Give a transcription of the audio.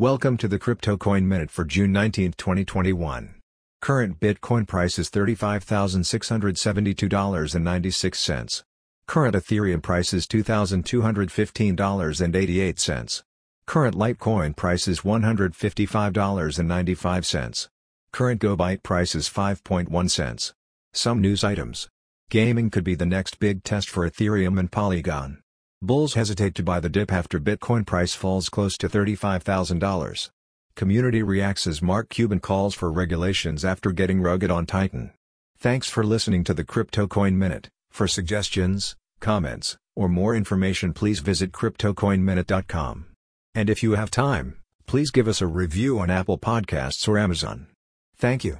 Welcome to the Crypto Coin Minute for June 19, 2021. Current Bitcoin price is $35,672.96. Current Ethereum price is $2,215.88. Current Litecoin price is $155.95. Current GoByte price is 5.1 cents. Some news items. Gaming could be the next big test for Ethereum and Polygon. Bulls hesitate to buy the dip after Bitcoin price falls close to $35,000. Community reacts as Mark Cuban calls for regulations after getting rugged on Titan. Thanks for listening to the Crypto Coin Minute. For suggestions, comments, or more information please visit CryptoCoinMinute.com. And if you have time, please give us a review on Apple Podcasts or Amazon. Thank you.